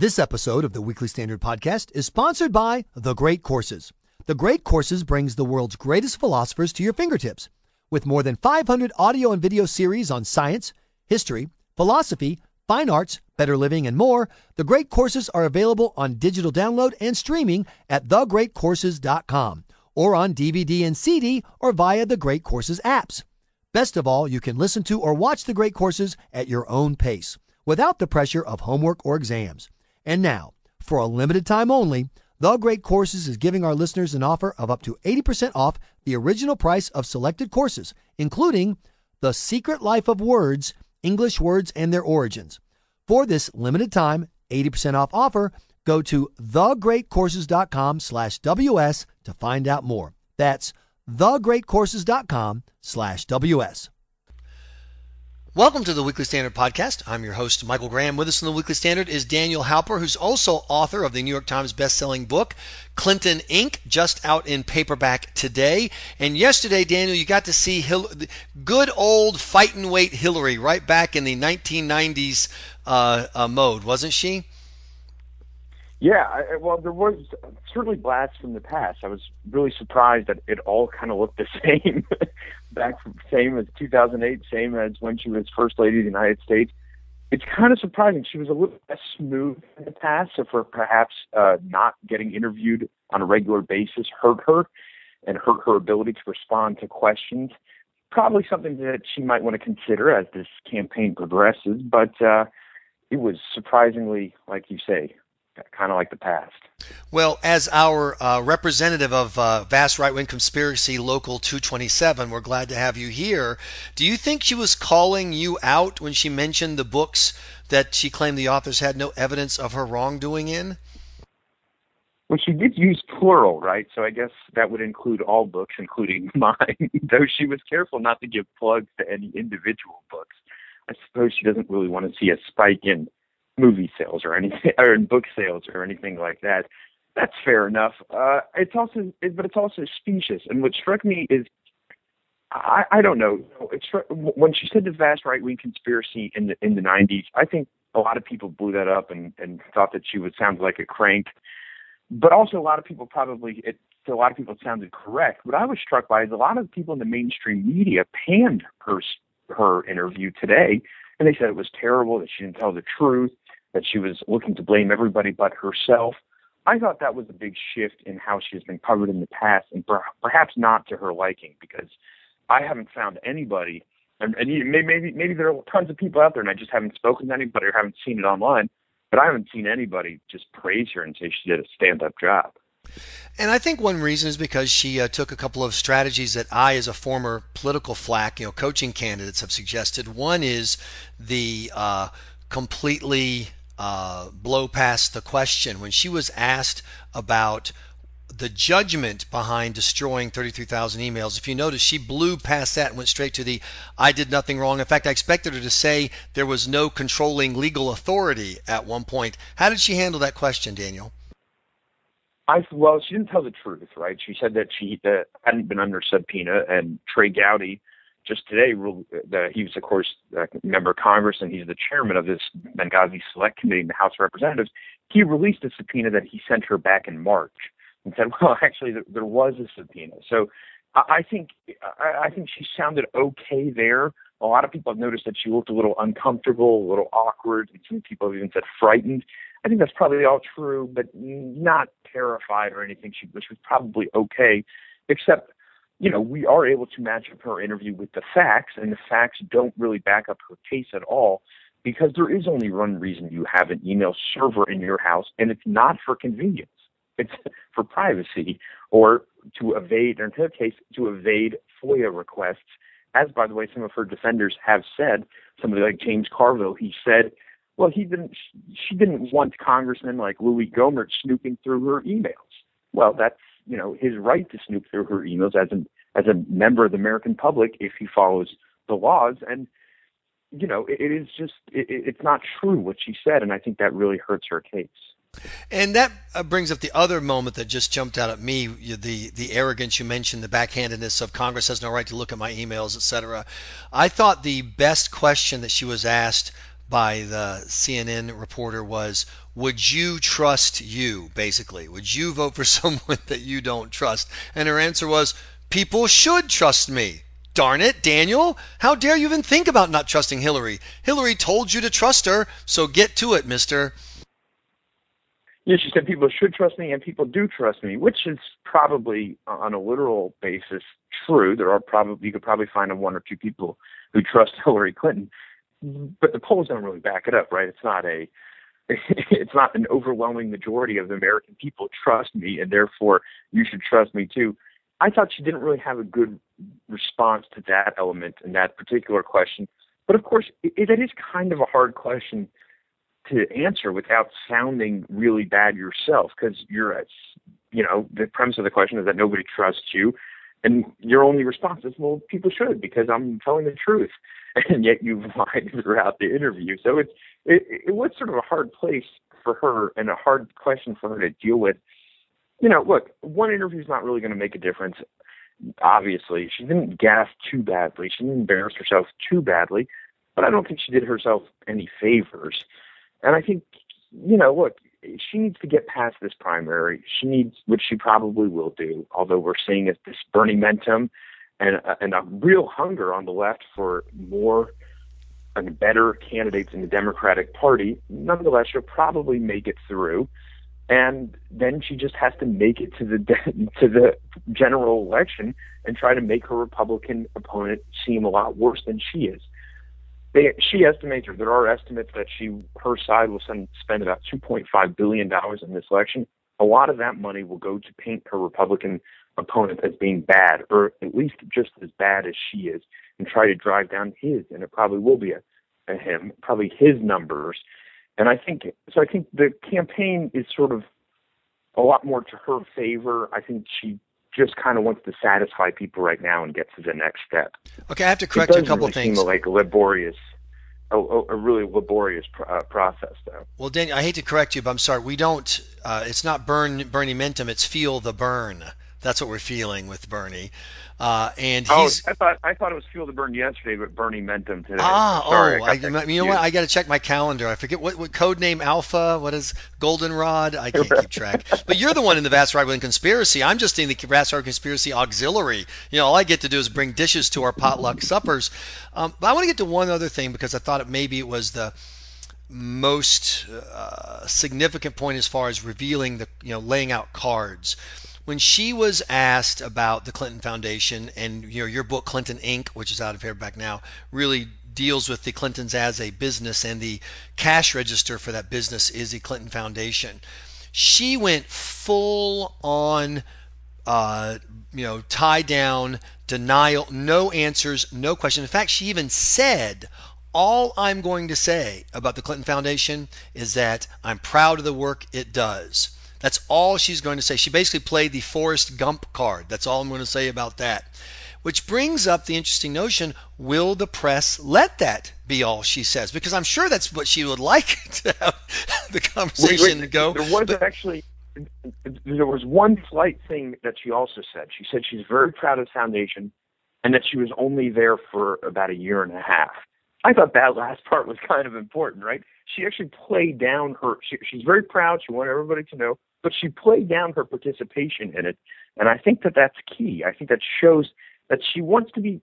This episode of the Weekly Standard Podcast is sponsored by The Great Courses. The Great Courses brings the world's greatest philosophers to your fingertips. With more than 500 audio and video series on science, history, philosophy, fine arts, better living, and more, the Great Courses are available on digital download and streaming at thegreatcourses.com or on DVD and CD or via the Great Courses apps. Best of all, you can listen to or watch the Great Courses at your own pace without the pressure of homework or exams. And now, for a limited time only, The Great Courses is giving our listeners an offer of up to 80% off the original price of selected courses, including The Secret Life of Words, English Words and Their Origins. For this limited time, 80% off offer, go to thegreatcourses.com slash WS to find out more. That's thegreatcourses.com slash WS. Welcome to the Weekly Standard Podcast. I'm your host, Michael Graham. With us in the Weekly Standard is Daniel Halper, who's also author of the New York Times bestselling book, Clinton Inc., just out in paperback today. And yesterday, Daniel, you got to see Hil- good old fighting weight Hillary right back in the 1990s uh, uh, mode, wasn't she? Yeah, I, well, there was certainly blasts from the past. I was really surprised that it all kind of looked the same, back from same as 2008, same as when she was first lady of the United States. It's kind of surprising. She was a little less smooth in the past, so for perhaps uh, not getting interviewed on a regular basis hurt her and hurt her ability to respond to questions. Probably something that she might want to consider as this campaign progresses, but uh, it was surprisingly, like you say, kind of like the past. Well, as our uh, representative of uh, Vast Right Wing Conspiracy Local 227, we're glad to have you here. Do you think she was calling you out when she mentioned the books that she claimed the authors had no evidence of her wrongdoing in? Well, she did use plural, right? So I guess that would include all books, including mine, though she was careful not to give plugs to any individual books. I suppose she doesn't really want to see a spike in movie sales or anything or in book sales or anything like that. That's fair enough. Uh, it's also, it, but it's also specious. And what struck me is, I, I don't know. It struck, when she said the vast right wing conspiracy in the in the '90s, I think a lot of people blew that up and and thought that she would sound like a crank. But also, a lot of people probably it to a lot of people it sounded correct. What I was struck by is a lot of people in the mainstream media panned her her interview today, and they said it was terrible that she didn't tell the truth that she was looking to blame everybody but herself. I thought that was a big shift in how she has been covered in the past, and per- perhaps not to her liking, because I haven't found anybody, and, and maybe maybe there are tons of people out there, and I just haven't spoken to anybody or haven't seen it online, but I haven't seen anybody just praise her and say she did a stand-up job. And I think one reason is because she uh, took a couple of strategies that I, as a former political flack, you know, coaching candidates have suggested. One is the uh, completely uh, blow past the question. When she was asked about the judgment behind destroying 33,000 emails, if you notice, she blew past that and went straight to the I did nothing wrong. In fact, I expected her to say there was no controlling legal authority at one point. How did she handle that question, Daniel? I well, she didn't tell the truth, right? She said that she hadn't been under subpoena, and Trey Gowdy just today he was, of course, a member of Congress and he's the chairman of this Benghazi Select Committee in the House of Representatives. He released a subpoena that he sent her back in March and said, well, actually, there was a subpoena. So I think I think she sounded okay there. A lot of people have noticed that she looked a little uncomfortable, a little awkward, and some people have even said frightened. I think that's probably all true, but not terrified or anything. She, which was probably okay, except you know, we are able to match up her interview with the facts, and the facts don't really back up her case at all because there is only one reason you have an email server in your house, and it's not for convenience. It's for privacy or to evade, or in her case, to evade FOIA requests. As, by the way, some of her defenders have said, somebody like James Carville, he said, well, he didn't, she didn't want congressmen like Louie Gohmert snooping through her emails. Well, that's you know his right to snoop through her emails as a as a member of the American public if he follows the laws. And you know it, it is just it, it's not true what she said, and I think that really hurts her case. And that uh, brings up the other moment that just jumped out at me: the the arrogance you mentioned, the backhandedness of Congress has no right to look at my emails, etc. I thought the best question that she was asked by the CNN reporter was, would you trust you, basically? Would you vote for someone that you don't trust? And her answer was, people should trust me. Darn it, Daniel. How dare you even think about not trusting Hillary? Hillary told you to trust her, so get to it, mister. Yeah, she said people should trust me and people do trust me, which is probably uh, on a literal basis true. There are probably you could probably find a one or two people who trust Hillary Clinton, but the polls don't really back it up, right? It's not a it's not an overwhelming majority of the American people trust me, and therefore you should trust me too. I thought she didn't really have a good response to that element in that particular question. But of course, it, it is kind of a hard question to answer without sounding really bad yourself because you're, at, you know, the premise of the question is that nobody trusts you. And your only response is, well, people should because I'm telling the truth. And yet you've lied throughout the interview. So it's, it, it was sort of a hard place for her and a hard question for her to deal with. You know, look, one interview is not really going to make a difference. Obviously, she didn't gas too badly. She didn't embarrass herself too badly, but I don't think she did herself any favors. And I think, you know, look, she needs to get past this primary. She needs, which she probably will do, although we're seeing this Bernie momentum and, and a real hunger on the left for more and better candidates in the Democratic Party. Nonetheless, she'll probably make it through. And then she just has to make it to the to the general election and try to make her Republican opponent seem a lot worse than she is they, she estimates, or there are estimates that she, her side will send, spend about 2.5 billion dollars in this election. A lot of that money will go to paint her Republican opponent as being bad, or at least just as bad as she is, and try to drive down his, and it probably will be a, a him, probably his numbers. And I think so. I think the campaign is sort of a lot more to her favor. I think she just kind of wants to satisfy people right now and get to the next step. Okay, I have to correct you a couple really things. Seem like laborious, a, a really laborious uh, process, though. Well, Daniel, I hate to correct you, but I'm sorry. We don't. Uh, it's not burn Bernie Mentum. It's feel the burn. That's what we're feeling with Bernie. Uh, and oh, he's. Oh, I thought I thought it was Fuel the Burn yesterday, but Bernie meant them today. Ah, Sorry, oh, I, I you know what? I got to check my calendar. I forget what, what code name Alpha. What is Goldenrod? I can't keep track. But you're the one in the Vast Right Wing Conspiracy. I'm just in the Vast Right Conspiracy Auxiliary. You know, all I get to do is bring dishes to our potluck suppers. Um, but I want to get to one other thing because I thought it maybe it was the most uh, significant point as far as revealing the you know laying out cards when she was asked about the Clinton Foundation and you know your book Clinton Inc., which is out of paperback now, really deals with the Clintons as a business and the cash register for that business is the Clinton Foundation. She went full on, uh, you know, tie down, denial, no answers, no question. In fact, she even said, all I'm going to say about the Clinton Foundation is that I'm proud of the work it does. That's all she's going to say. She basically played the Forrest Gump card. That's all I'm going to say about that. Which brings up the interesting notion will the press let that be all she says? Because I'm sure that's what she would like to have the conversation wait, wait, go. There was but, actually there was one slight thing that she also said. She said she's very proud of the foundation and that she was only there for about a year and a half. I thought that last part was kind of important, right? She actually played down her. She, she's very proud. She wanted everybody to know but she played down her participation in it. And I think that that's key. I think that shows that she wants to be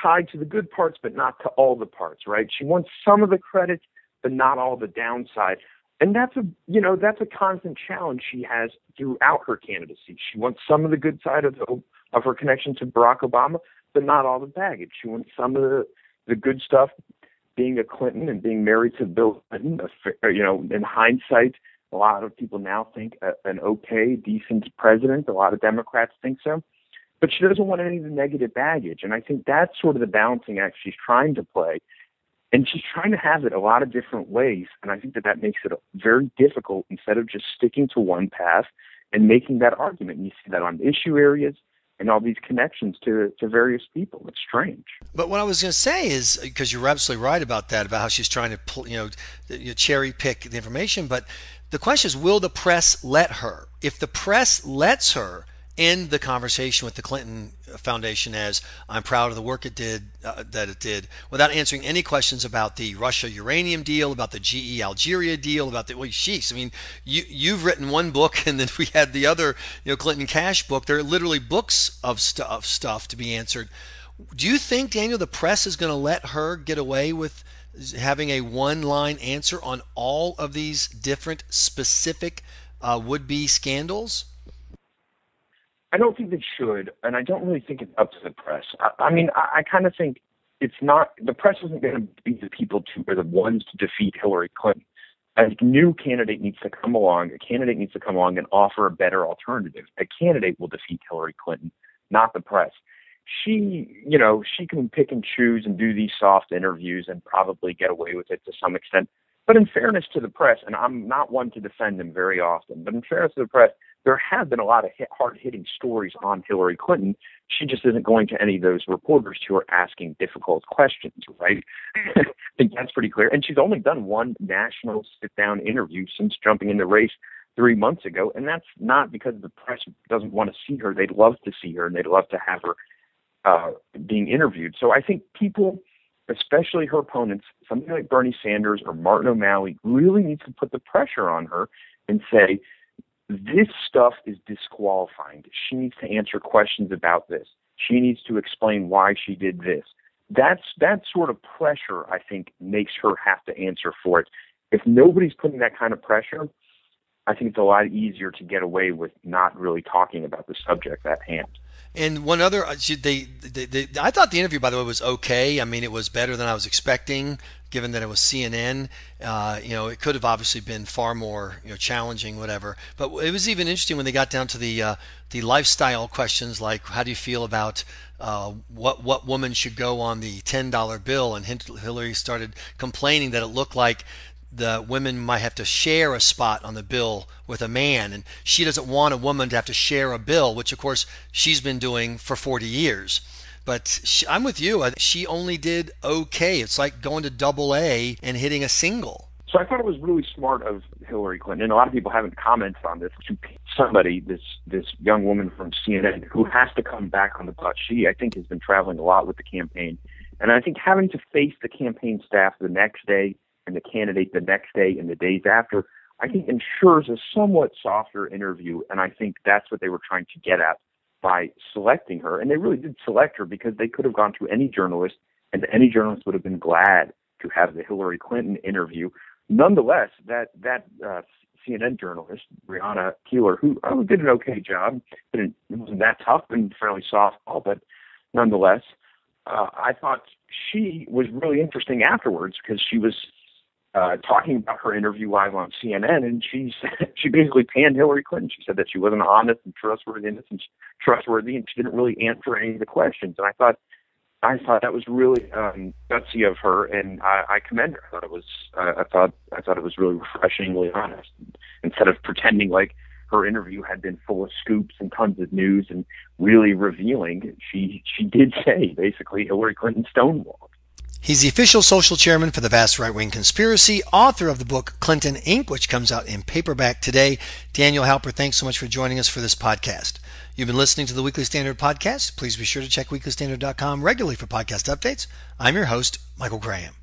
tied to the good parts, but not to all the parts, right? She wants some of the credit, but not all the downside. And that's a, you know, that's a constant challenge she has throughout her candidacy. She wants some of the good side of the, of her connection to Barack Obama, but not all the baggage. She wants some of the, the good stuff, being a Clinton and being married to Bill Clinton, you know, in hindsight, a lot of people now think a, an okay, decent president. A lot of Democrats think so. But she doesn't want any of the negative baggage. And I think that's sort of the balancing act she's trying to play. And she's trying to have it a lot of different ways. And I think that that makes it very difficult instead of just sticking to one path and making that argument. And you see that on issue areas and all these connections to, to various people. It's strange. But what I was going to say is because you're absolutely right about that, about how she's trying to, you know, cherry pick the information. But the question is, will the press let her? If the press lets her end the conversation with the Clinton Foundation as I'm proud of the work it did uh, that it did without answering any questions about the Russia uranium deal, about the GE Algeria deal, about the well, sheesh. I mean, you you've written one book and then we had the other, you know, Clinton Cash book. There are literally books of stuff stuff to be answered. Do you think Daniel the press is going to let her get away with having a one line answer on all of these different specific uh, would be scandals? I don't think they should, and I don't really think it's up to the press. I, I mean, I, I kind of think it's not the press isn't going to be the people to or the ones to defeat Hillary Clinton. A new candidate needs to come along. A candidate needs to come along and offer a better alternative. A candidate will defeat Hillary Clinton, not the press. She, you know, she can pick and choose and do these soft interviews and probably get away with it to some extent. But in fairness to the press, and I'm not one to defend them very often, but in fairness to the press, there have been a lot of hit, hard-hitting stories on Hillary Clinton. She just isn't going to any of those reporters who are asking difficult questions, right? I think that's pretty clear. And she's only done one national sit-down interview since jumping in the race three months ago, and that's not because the press doesn't want to see her. They'd love to see her, and they'd love to have her uh, being interviewed. So I think people, especially her opponents, something like Bernie Sanders or Martin O'Malley, really needs to put the pressure on her and say, this stuff is disqualifying. She needs to answer questions about this. She needs to explain why she did this. That's that sort of pressure I think makes her have to answer for it. If nobody's putting that kind of pressure, I think it's a lot easier to get away with not really talking about the subject at hand. And one other, uh, they, they, they, I thought the interview, by the way, was okay. I mean, it was better than I was expecting, given that it was CNN. Uh, you know, it could have obviously been far more, you know, challenging, whatever. But it was even interesting when they got down to the uh, the lifestyle questions, like how do you feel about uh, what what woman should go on the ten dollar bill, and Hillary started complaining that it looked like the women might have to share a spot on the bill with a man. And she doesn't want a woman to have to share a bill which of course she's been doing for 40 years. But she, i'm with you. She only did okay. It's like going to double a and hitting a single. So i thought it was really smart of hillary clinton and a lot of people haven't commented on this to somebody this this young woman from cnn who has to come back on the bus she i think has been traveling a lot with the campaign. And i think having to face the campaign staff the next day and the candidate the next day and the days after, I think ensures a somewhat softer interview. And I think that's what they were trying to get at by selecting her. And they really did select her because they could have gone to any journalist, and any journalist would have been glad to have the Hillary Clinton interview. Nonetheless, that that uh, CNN journalist Brianna Keilar, who oh, did an okay job, it wasn't that tough and fairly soft, but nonetheless, uh, I thought she was really interesting afterwards because she was uh, talking about her interview live on CNN, and she she basically panned Hillary Clinton. She said that she wasn't honest and trustworthy, and trustworthy, and she didn't really answer any of the questions. And I thought, I thought that was really um, gutsy of her, and I, I commend her. I thought it was, uh, I thought, I thought it was really refreshingly honest. Instead of pretending like her interview had been full of scoops and tons of news and really revealing, she she did say basically Hillary Clinton stonewalled. He's the official social chairman for the vast right wing conspiracy, author of the book Clinton Inc., which comes out in paperback today. Daniel Halper, thanks so much for joining us for this podcast. You've been listening to the Weekly Standard podcast. Please be sure to check weeklystandard.com regularly for podcast updates. I'm your host, Michael Graham.